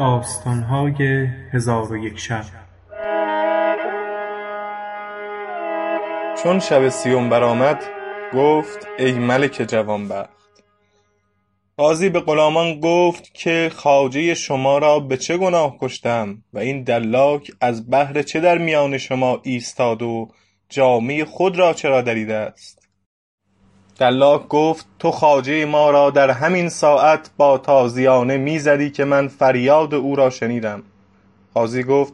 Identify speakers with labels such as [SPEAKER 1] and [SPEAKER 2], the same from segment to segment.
[SPEAKER 1] داستانهای هزار و یک شب.
[SPEAKER 2] چون شب سیوم برآمد گفت ای ملک جوانبخت. قاضی به غلامان گفت که خواجه شما را به چه گناه کشتم و این دلاک از بهر چه در میان شما ایستاد و جامه خود را چرا دریده است؟ دلاک گفت تو خواجه ما را در همین ساعت با تازیانه می زدی که من فریاد او را شنیدم. قاضی گفت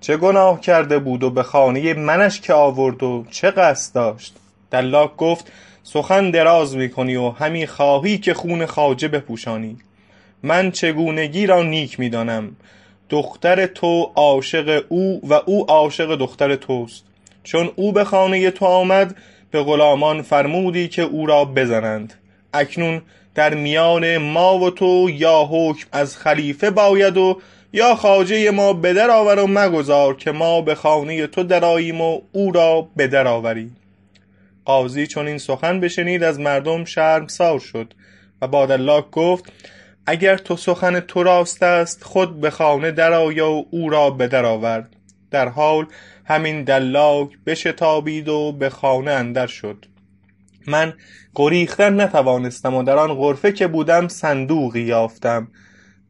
[SPEAKER 2] چه گناه کرده بود و به خانه منش که آورد و چه قصد داشت؟ دلاک گفت سخن دراز می کنی و همی خواهی که خون خواجه بپوشانی. من چگونگی را نیک می دانم دختر تو عاشق او و او عاشق دختر توست. چون او به خانه تو آمد به غلامان فرمودی که او را بزنند. اکنون در میان ما و تو یا حکم از خلیفه باید و یا خواجه ما به در آور و مگذار که ما به خانه تو درآییم و او را به در آوری قاضی چون این سخن بشنید از مردم شرمسار شد و با دلاک گفت اگر تو سخن تو راست است خود به خانه درآی و او را به در آور در حال همین دلاک بشتابید و به خانه اندر شد. من گریختن نتوانستم و در آن غرفه که بودم صندوقی یافتم.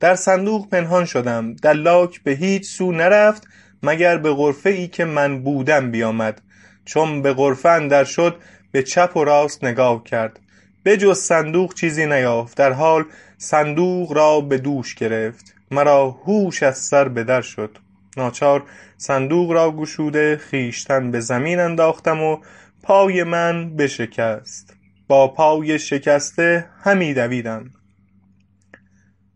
[SPEAKER 2] در صندوق پنهان شدم. دلاک به هیچ سو نرفت مگر به غرفه ای که من بودم بیامد. چون به غرفه اندر شد به چپ و راست نگاه کرد. بجز صندوق چیزی نیافت. در حال صندوق را به دوش گرفت. مرا هوش از سر به در شد. ناچار صندوق را گشوده خویشتن به زمین انداختم و پای من بشکست. با پای شکسته همی دویدم.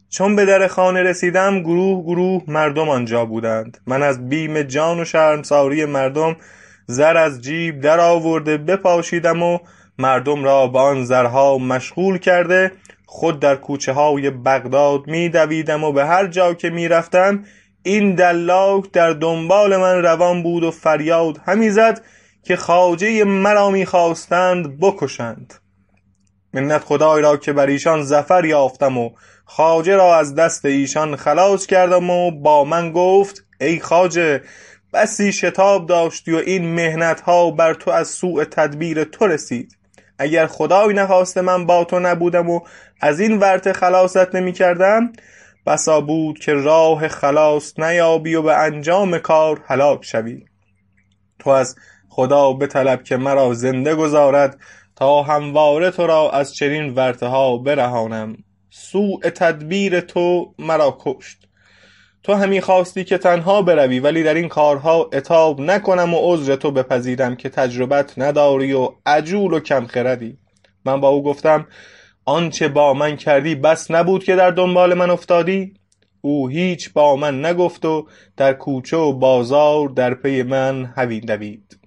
[SPEAKER 2] چون به در خانه رسیدم گروه گروه مردم آنجا بودند. من از بیم جان و شرمساری مردم زر از جیب درآورده بپاشیدم و مردم را به آن زرها مشغول کرده خود در کوچه های بغداد می دویدم و به هر جا که می رفتم این دلاک در دنبال من روان بود و فریاد همی زد که خواجه مرا می خواستند بکشند. منت خدای را که بر ایشان ظفر یافتم و خواجه را از دست ایشان خلاص کردم و با من گفت ای خواجه بسی شتاب داشتی و این محنت ها بر تو از سوء تدبیر تو رسید. اگر خدای نخواسته من با تو نبودم و از این ورطه خلاصت نمی کردم بسا بود که راه خلاص نیابی و به انجام کار هلاک شوی. تو از خدا بطلب که مرا زنده گذارد تا همواره تو را از چنین ورطه ها برهانم. سوء تدبیر تو مرا کشت. تو همی خواستی که تنها بروی ولی در این کارها عتاب نکنم و عذر تو بپذیرم که تجربت نداری و عجول و کم خردی. من با او گفتم آنچه با من کردی بس نبود که در دنبال من افتادی؟ او هیچ با من نگفت و در کوچه و بازار در پی من همی دوید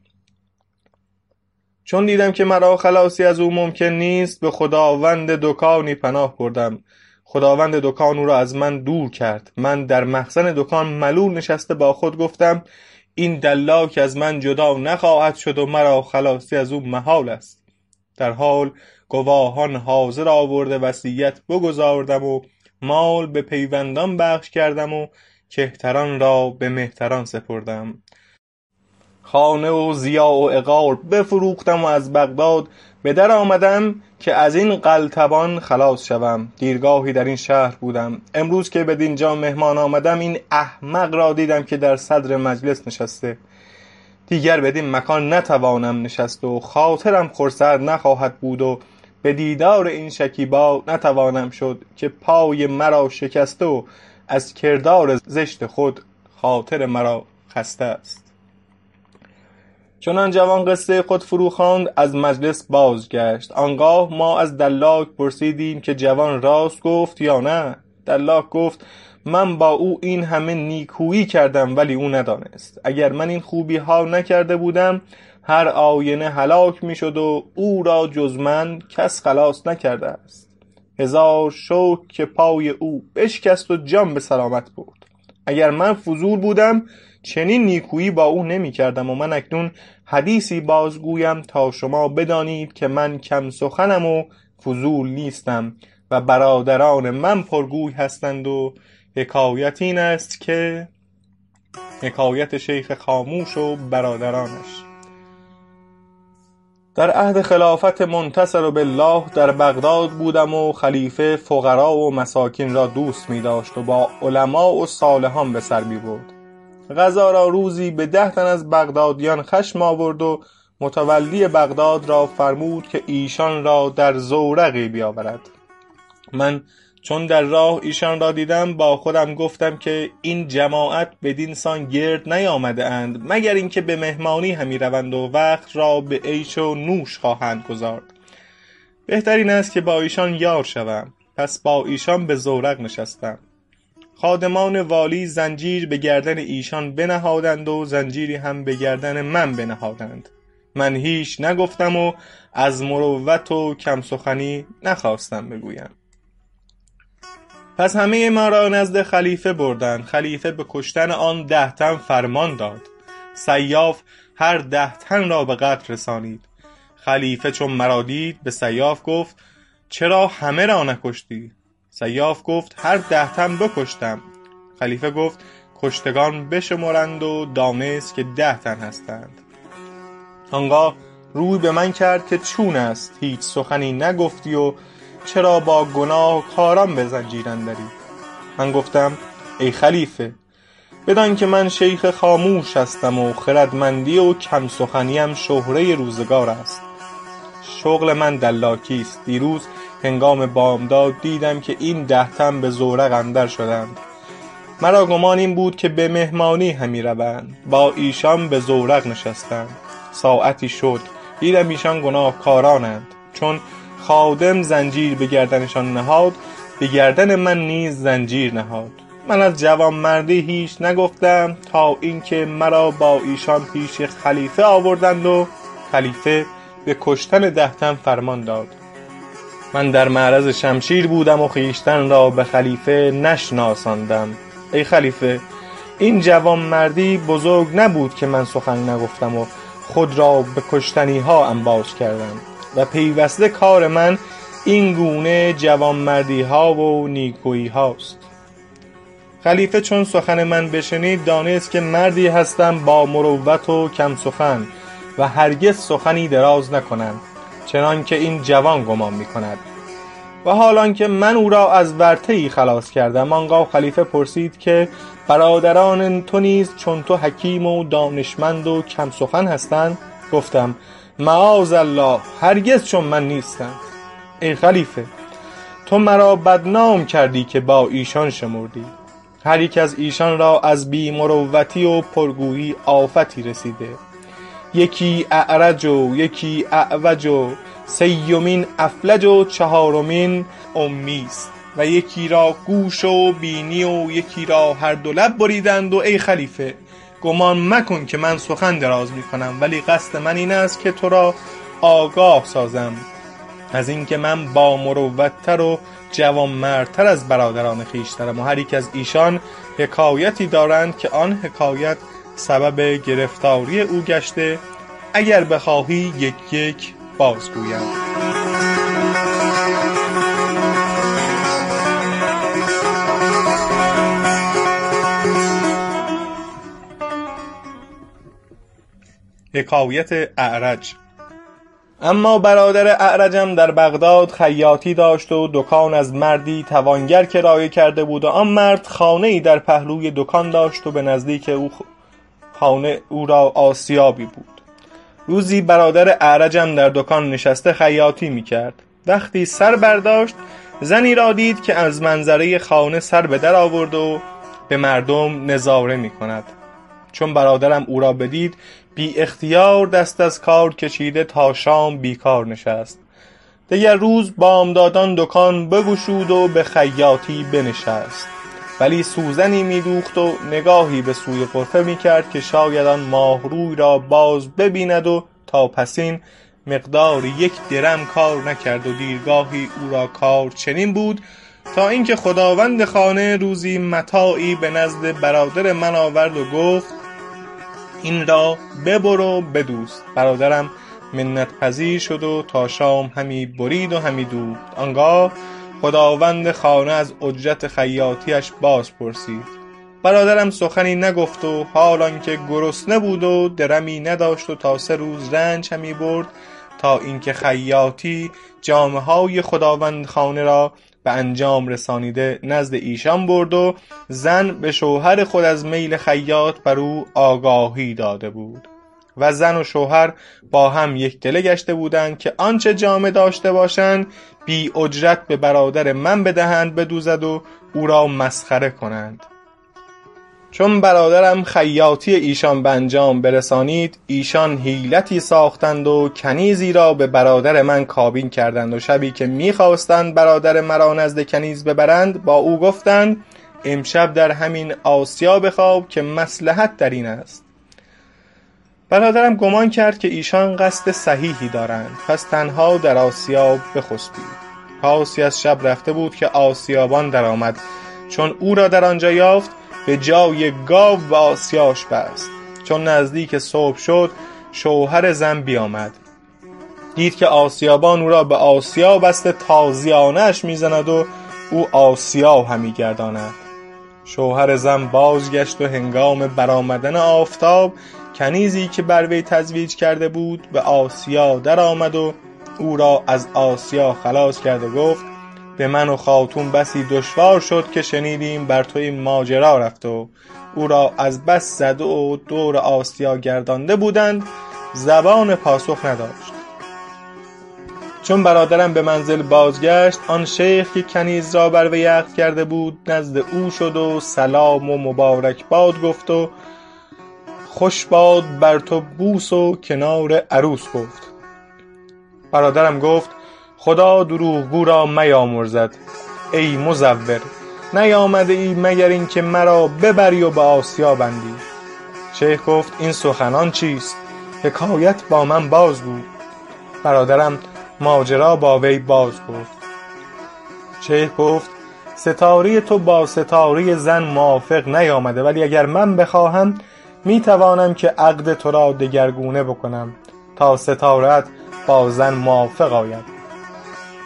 [SPEAKER 2] چون دیدم که مرا خلاصی از او ممکن نیست به خداوند دکانی پناه بردم. خداوند دکان او را از من دور کرد. من در مخزن دکان ملول نشسته با خود گفتم این دلاک از من جدا نخواهد شد و مرا خلاصی از او محال است. در حال گواهان حاضر آورده وصیت بگزاردم و مال به پیوندان بخش کردم و کهتران را به مهتران سپردم. خانه و ضیاع و عقار بفروختم و از بغداد به در آمدم که از این قلتبان خلاص شوم. دیرگاهی در این شهر بودم. امروز که بدینجا مهمان آمدم این احمق را دیدم که در صدر مجلس نشسته. دیگر بدین مکان نتوانم نشست و خاطرم خرسند نخواهد بود و به دیدار این شکیبا نتوانم شد که پای مرا شکسته و از کردار زشت خود خاطر مرا خسته است. چون آن جوان قصه خود فرو خواند از مجلس بازگشت. آنگاه ما از دلاک پرسیدیم که جوان راست گفت یا نه. دلاک گفت من با او این همه نیکویی کردم ولی او ندانست. اگر من این خوبی ها نکرده بودم هر آینه هلاک می شد و او را جز من کس خلاص نکرده است. هزار شکر که پای او بشکست و جان به سلامت برد. اگر من فضول بودم چنین نیکویی با او نمی کردم و من اکنون حدیثی بازگویم تا شما بدانید که من کم سخنم و فضول نیستم و برادران من پرگوی هستند و حکایت این است که حکایت شیخ خاموش و برادرانش. در عهد خلافت منتصر بالله در بغداد بودم و خلیفه فقرا و مساکین را دوست می داشت و با علما و صالحان به سر می برد قضا را روزی به ده تن از بغدادیان خشم آورد و متولی بغداد را فرمود که ایشان را در زورقی بیاورد. من چون در راه ایشان را دیدم با خودم گفتم که این جماعت بدین سان گرد نیامده اند مگر اینکه به مهمانی همی روند و وقت را به عیش و نوش خواهند گذارد. بهترین است که با ایشان یار شوم. پس با ایشان به زورق نشستم. خادمان والی زنجیر به گردن ایشان بنهادند و زنجیری هم به گردن من بنهادند. من هیچ نگفتم و از مروت و کم سخنی نخواستم بگویم. پس همه ما را نزد خلیفه بردند. خلیفه به کشتن آن ده تن فرمان داد. سیاف هر ده تن را به قتل رسانید. خلیفه چون مرا دید به سیاف گفت چرا همه را نکشتی؟ سیاف گفت هر ده تن بکشتم. خلیفه گفت کشتگان بشمرند و دانست که ده تن هستند. آنگاه روی به من کرد که چون است. هیچ سخنی نگفتی و چرا با گناه کاران به زنجیر اندری من گفتم ای خلیفه بدان که من شیخ خاموش هستم و خردمندی و کم سخنیم شهره روزگار است. شغل من دلاکی است. دیروز هنگام بامداد دیدم که این ده تن به زورق اندر شدند. مرا گمان این بود که به مهمانی همی روند. با ایشان به زورق نشستم ساعتی شد. دیدم ایشان گناهکارانند. چون خادم زنجیر به گردنشان نهاد به گردن من نیز زنجیر نهاد. من از جوانمردی هیچ نگفتم تا اینکه مرا با ایشان پیش خلیفه آوردند و خلیفه به کشتن ده تن فرمان داد. من در معرض شمشیر بودم و خویشتن را به خلیفه نشناساندم. ای خلیفه این جوانمردی بزرگ نبود که من سخن نگفتم و خود را به کشتنی ها انباز کردم. و پیوسته کار من این گونه جوانمردی ها و نیکویی هاست خلیفه چون سخن من بشنید دانست که مردی هستم با مروت و کم سخن و هرگز سخنی دراز نکنم چنان که این جوان گمان می کند و حال آنکه من او را از ورطه ای خلاص کردم آنگاه خلیفه پرسید که برادران تو نیز چون تو حکیم و دانشمند و کم سخن هستند؟ گفتم معاذالله هرگز چون من نیستند ای خلیفه تو مرا بدنام کردی که با ایشان شمردی. هر یک از ایشان را از بی مروتی و پرگویی آفتی رسیده. یکی اعرج و یکی اعوج و سیمین افلج و چهارمین امی است و یکی را گوش و بینی و یکی را هر دو لب بریدند و ای خلیفه گمان مکن که من سخن دراز می کنم ولی قصد من این است که تو را آگاه سازم. از اینکه من با مروتتر و جوانمردتر از برادران خویشترم و هر یک از ایشان حکایتی دارند که آن حکایت سبب گرفتاری او گشته اگر بخواهی یک یک بازگویم. حکایت اعرج. اما برادر اعرجم در بغداد خیاطی داشت و دکان از مردی توانگر کرایه کرده بود و آن مرد خانه ای در پهلوی دکان داشت و به نزدیک او خانه او را آسیابی بود. روزی برادر اعرجم در دکان نشسته خیاطی می کرد وقتی سر برداشت زنی را دید که از منظره خانه سر به در آورد و به مردم نظاره می کند چون برادرم او را بدید بی اختیار دست از کار کشیده تا شام بیکار نشست. دگر روز بامدادان دکان بگشود و به خیاطی بنشست. ولی سوزنی می دوخت و نگاهی به سوی غرفه می کرد که شاید آن ماهروی را باز ببیند و تا پسین مقدار یک درم کار نکرد و دیرگاهی او را کار چنین بود تا اینکه خداوند خانه روزی متاعی به نزد برادر من آورد و گفت این را ببر و برادرم منت پذیر شد و تا شام همی برید و همی دوخت آنگاه خداوند خانه از اجرت خیاطیش باز پرسید. برادرم سخنی نگفت و حال آنکه گرسنه بود و درمی نداشت و تا سه روز رنج همی برد تا اینکه خیاطی جامه های خداوند خانه را به انجام رسانیده نزد ایشان برد و زن به شوهر خود از میل خیاط بر او آگاهی داده بود. و زن و شوهر با هم یک دله گشته بودند که آنچه جامه داشته باشند بی اجرت به برادر من بدهند بدوزد و او را مسخره کنند. چون برادرم خیاطی ایشان به انجام برسانید ایشان حیلتی ساختند و کنیزی را به برادر من کابین کردند و شبی که می‌خواستند برادر مرا نزد کنیز ببرند با او گفتند امشب در همین آسیا بخواب که مصلحت در این است. برادرم گمان کرد که ایشان قصد صحیحی دارند پس تنها در آسیاب بخسبید پاسی از شب رفته بود که آسیابان درآمد چون او را در آنجا یافت به جای گاو به آسیاش بست. چون نزدیک صبح شد شوهر زن بیامد. دید که آسیابان او را به آسیا بسته تازیانه اش می‌زند و او آسیا همی گرداند. شوهر زن بازگشت و هنگام برآمدن آفتاب کنیزی که بر وی تزویج کرده بود به آسیا درآمد و او را از آسیا خلاص کرد و گفت به من و خاتون بسی دشوار شد که شنیدیم بر تو ماجرا رفت و او را از بس زده و دور آسیا گردانده بودند زبان پاسخ نداشت. چون برادرم به منزل بازگشت آن شیخ که کنیز را بر وی عقد کرده بود نزد او شد و سلام و مبارک باد گفت و خوش باد بر تو بوس و کنار عروس گفت. برادرم گفت خدا دروغگو را میامرزد. ای مزور نیامده ای مگر اینکه مرا ببری و به آسیا بندی؟ شیخ گفت این سخنان چیست؟ حکایت با من بازگو برادرم ماجرا با وی باز گفت. شیخ گفت ستاره تو با ستاره زن موافق نیامده ولی اگر من بخواهم می‌توانم که عقد تو را دگرگونه بکنم تا ستارهات با زن موافق آید.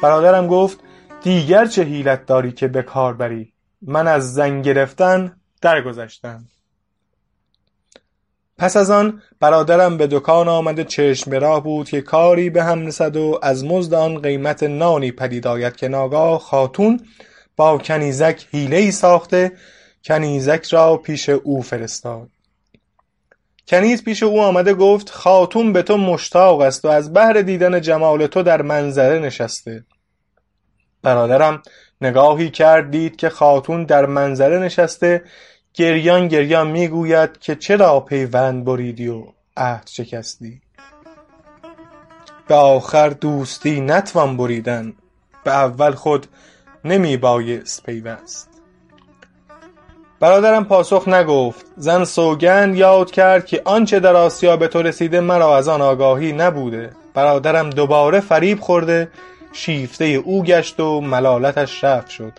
[SPEAKER 2] برادرم گفت دیگر چه حیلت داری که به کار بری؟ من از زن گرفتن درگذشتم. پس از آن برادرم به دکان آمده چشم به راه بود که کاری به هم رسد و از مزد آن قیمت نانی پدید آید که ناگاه خاتون با کنیزک حیله ای ساخته کنیزک را پیش او فرستاد. کنیز پیش او آمده گفت خاتون به تو مشتاق است و از بهر دیدن جمال تو در منظره نشسته. برادرم نگاهی کرد دید که خاتون در منظره نشسته گریان گریان می‌گوید که چرا پیوند بریدی و عهد شکستی؟ به آخر دوستی نتوان بریدن به اول خود نمی بایست پیوست. برادرم پاسخ نگفت زن سوگند یاد کرد که آنچه در آسیا به تو رسیده مرا از آن آگاهی نبوده. برادرم دوباره فریب خورده شیفته او گشت و ملالتش رفت شد.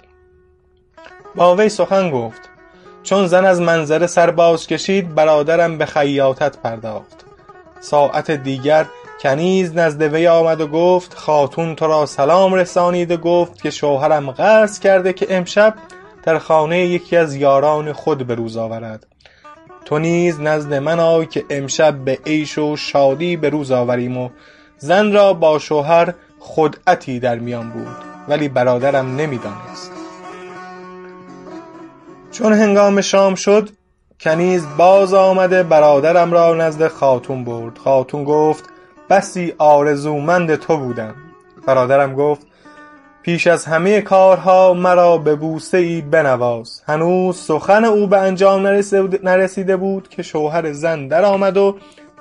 [SPEAKER 2] با وی سخن گفت چون زن از منظره سر باز کشید برادرم به خیاطت پرداخت. ساعت دیگر کنیز نزد وی آمد و گفت خاتون تو را سلام رسانید و گفت که شوهرم قصد کرده که امشب در خانه یکی از یاران خود به روز آورد. تو نیز نزد من آی که امشب به عیش و شادی به روز آوریم و زن را با شوهر خدعتی در میان بود ولی برادرم نمی‌دانست. چون هنگام شام شد کنیز باز آمده برادرم را نزد خاتون برد. خاتون گفت بسی آرزومند تو بودم. برادرم گفت پیش از همه کارها مرا به بوسه ای بنواز. هنوز سخن او به انجام نرسیده بود که شوهر زن در آمد و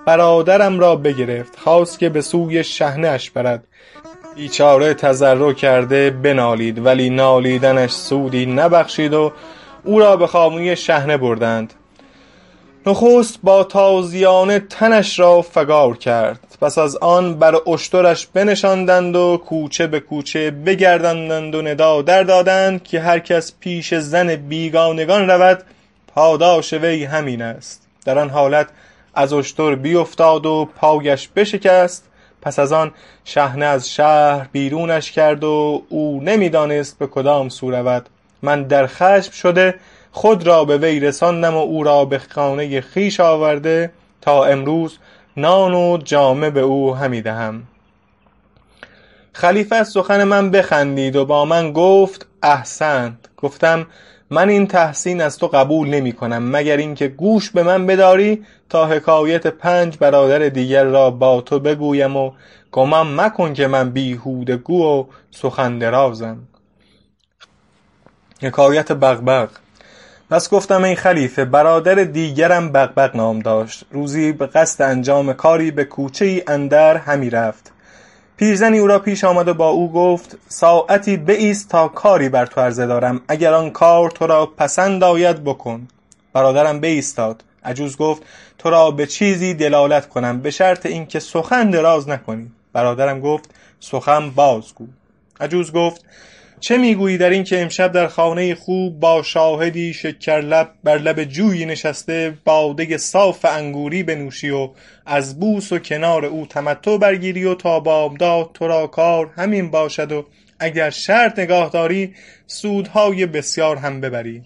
[SPEAKER 2] برادرم را بگرفت. خواست که به سوی شحنه اش برد. بیچاره تضرع کرده بنالید ولی نالیدنش سودی نبخشید و او را به خانه شحنه بردند. نخست با تازیانه تنش را فگار کرد. پس از آن بر اشترش بنشاندند و کوچه به کوچه بگرداندند و ندا در دادند که هر کس پیش زن بیگانگان رود پاداش وی همین است. در آن حالت از اشتر بیفتاد و پایش بشکست. پس از آن شحنه از شهر بیرونش کرد و او نمی‌دانست به کدام سو رود. من در خشم شده خود را به وی رساندم و او را به خانه خویش آورده تا امروز نان و جامه به او همی دهم. خلیفه سخن من بخندید و با من گفت احسنت. گفتم من این تحسین از تو قبول نمی کنم مگر اینکه گوش به من بداری تا حکایت پنج برادر دیگر را با تو بگویم و گمان مکن که من بیهوده گو و سخن درازم حکایت بغبغ. پس گفتم ای خلیفه برادر دیگرم بغبغ نام داشت. روزی به قصد انجام کاری به کوچه ای اندر همی رفت. پیرزنی او را پیش آمد و با او گفت ساعتی بایست تا کاری بر تو عرضه دارم اگر آن کار تو را پسند آید بکن. برادرم بایستاد. عجوز گفت تو را به چیزی دلالت کنم به شرط اینکه سخن دراز نکنی. برادرم گفت سخن بازگو. عجوز گفت چه می‌گویی در این که امشب در خانه خوب با شاهدی شکرلب بر لب جویی نشسته باده صاف انگوری بنوشی و از بوس و کنار او تمتع برگیری و تا بامداد تو را کار همین باشد و اگر شرط نگاه داری سودهای بسیار هم ببری.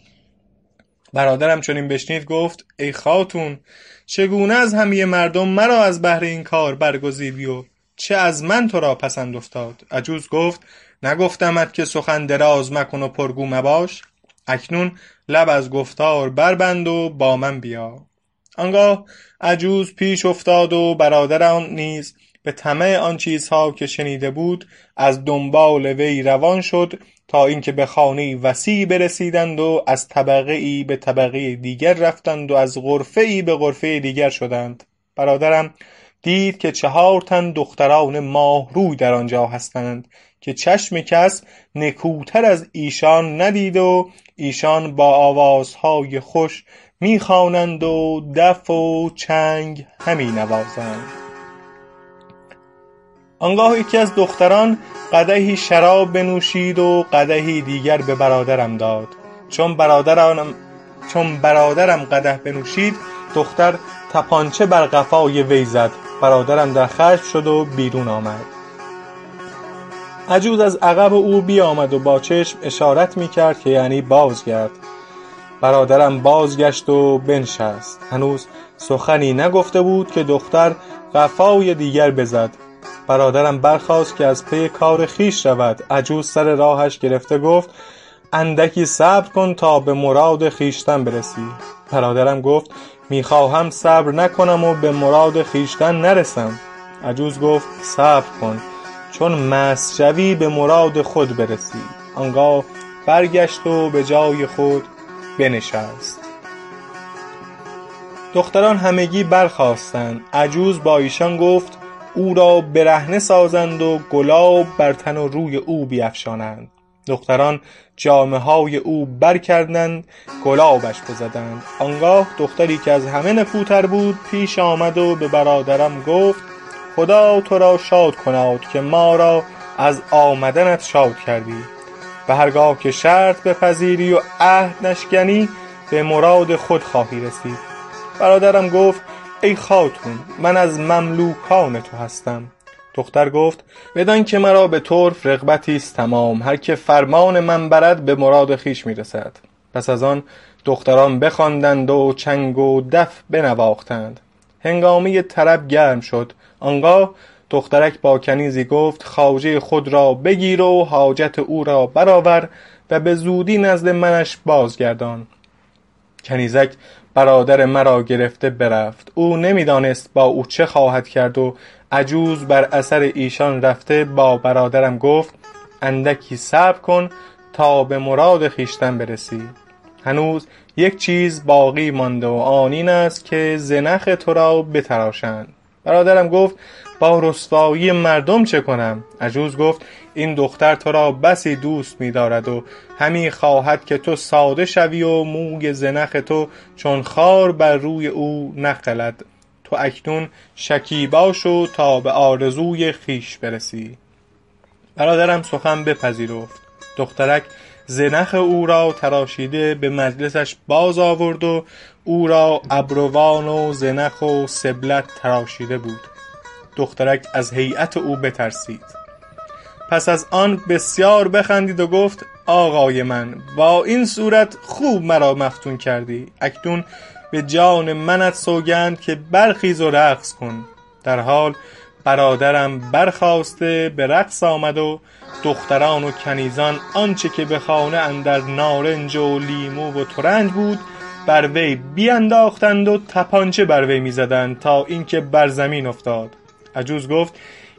[SPEAKER 2] برادرم چنین بشنید گفت ای خاتون چگونه از همه مردم مرا از بهر این کار برگزیدی و چه از من تو را پسند افتاد؟ عجوز گفت نگفتمت که سخن دراز مکن و پرگو مباش. اکنون لب از گفتار بربند و با من بیا. آنگاه عجوز پیش افتاد و برادرم نیز به طمع آن چیزها که شنیده بود از دنبال وی روان شد تا اینکه به خانه وسیعی برسیدند و از طبقه ای به طبقه دیگر رفتند و از غرفه ای به غرفه دیگر شدند. برادرم دید که چهار تن دختران ماهروی در آنجا هستند. که چشم کس نکوتر از ایشان ندید و ایشان با آوازهای خوش می‌خوانند و دف و چنگ همی نوازند. آنگاه یکی از دختران قدحی شراب بنوشید و قدحی دیگر به برادرم داد. چون برادرم چون برادرم قدح بنوشید دختر تپانچه بر قفای وی زد. برادرم در خشم شد و بیرون آمد. عجوز از عقب او بیامد و با چشم اشارت می‌کرد که یعنی بازگرد. برادرم بازگشت و بنشست. هنوز سخنی نگفته بود که دختر قفای دیگر بزد. برادرم برخاست که از پی کار خویش رود. عجوز سر راهش گرفته گفت اندکی صبر کن تا به مراد خویشتن برسی. برادرم گفت می‌خواهم صبر نکنم و به مراد خویشتن نرسم. عجوز گفت صبر کن. چون مست شوی به مراد خود برسی آنگاه برگشت و به جای خود بنشست. دختران همگی برخاستند. عجوز با ایشان گفت او را برهنه سازند و گلاب بر تن و روی او بیفشانند. دختران جامه های او بر کردند گلابش بزدند. آنگاه دختری که از همه نکوتر بود پیش آمد و به برادرم گفت خدا تو را شاد کناد که ما را از آمدنت شاد کردی. و هرگاه که شرط بپذیری و عهد نشکنی به مراد خود خواهی رسید. برادرم گفت ای خاتون من از مملوکان تو هستم. دختر گفت بدان که مرا به طرف رغبتی است تمام هر که فرمان من برد به مراد خویش می‌رسد. پس از آن دختران بخواندند و چنگ و دف بنواختند. هنگامه طرب گرم شد. آنگاه دخترک با کنیزی گفت خواجه خود را بگیر و حاجت او را برآور و به زودی نزد منش بازگردان. کنیزک برادر مرا گرفته برفت. او نمی‌دانست با او چه خواهد کرد و عجوز بر اثر ایشان رفته با برادرم گفت اندکی صبر کن تا به مراد خویشتن برسی. هنوز یک چیز باقی مانده و آن این است که زنخ تو را بتراشند. برادرم گفت با رسوایی مردم چه کنم؟ عجوز گفت این دختر تو را بسی دوست می‌دارد و همی خواهد که تو ساده شوی و موی زنخ تو چون خار بر روی او نخلد تو اکنون شکیبا شو تا به آرزوی خویش برسی. برادرم سخن بپذیرفت. دخترک زنخ او را تراشیده به مجلسش باز آورد و او را ابروان و زنخ و سبلت تراشیده بود. دخترک از هیئت او بترسید. پس از آن بسیار بخندید و گفت آقای من با این صورت خوب مرا مفتون کردی. اکنون به جان منت سوگند که برخیز و رقص کن. در حال برادرم برخاسته به رقص آمد و دختران و کنیزان آنچه که به خانه اندر نارنج و لیمو و ترنج بود بر وی بینداختند و تپانچه بر وی می زدند تا اینکه بر زمین افتاد. عجوز گفت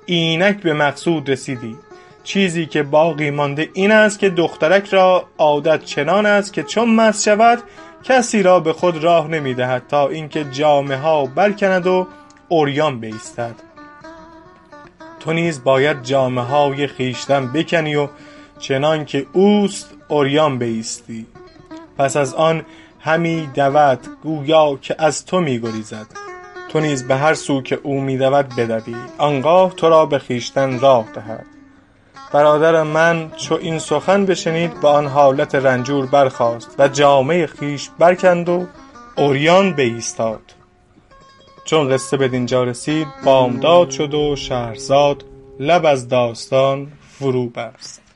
[SPEAKER 2] اینک به مقصود رسیدی. چیزی که باقی مانده این است که دخترک را عادت چنان است که چون مست شود کسی را به خود راه نمی دهد تا اینکه جامه ها برکند و عریان بایستد تو نیز باید جامه های خویشتن بکنی و چنان که اوست عریان بایستی پس از آن همی دود گویا که از تو می گریزد. تو نیز به هر سو که او می دود بدوی. آنگاه تو را به خویشتن راه دهد. برادر من چو این سخن بشنید به آن حالت رنجور برخاست و جامه خویش برکند و عریان بایستاد چون قصه بدینجا رسید بامداد شد و شهرزاد لب از داستان فرو بست.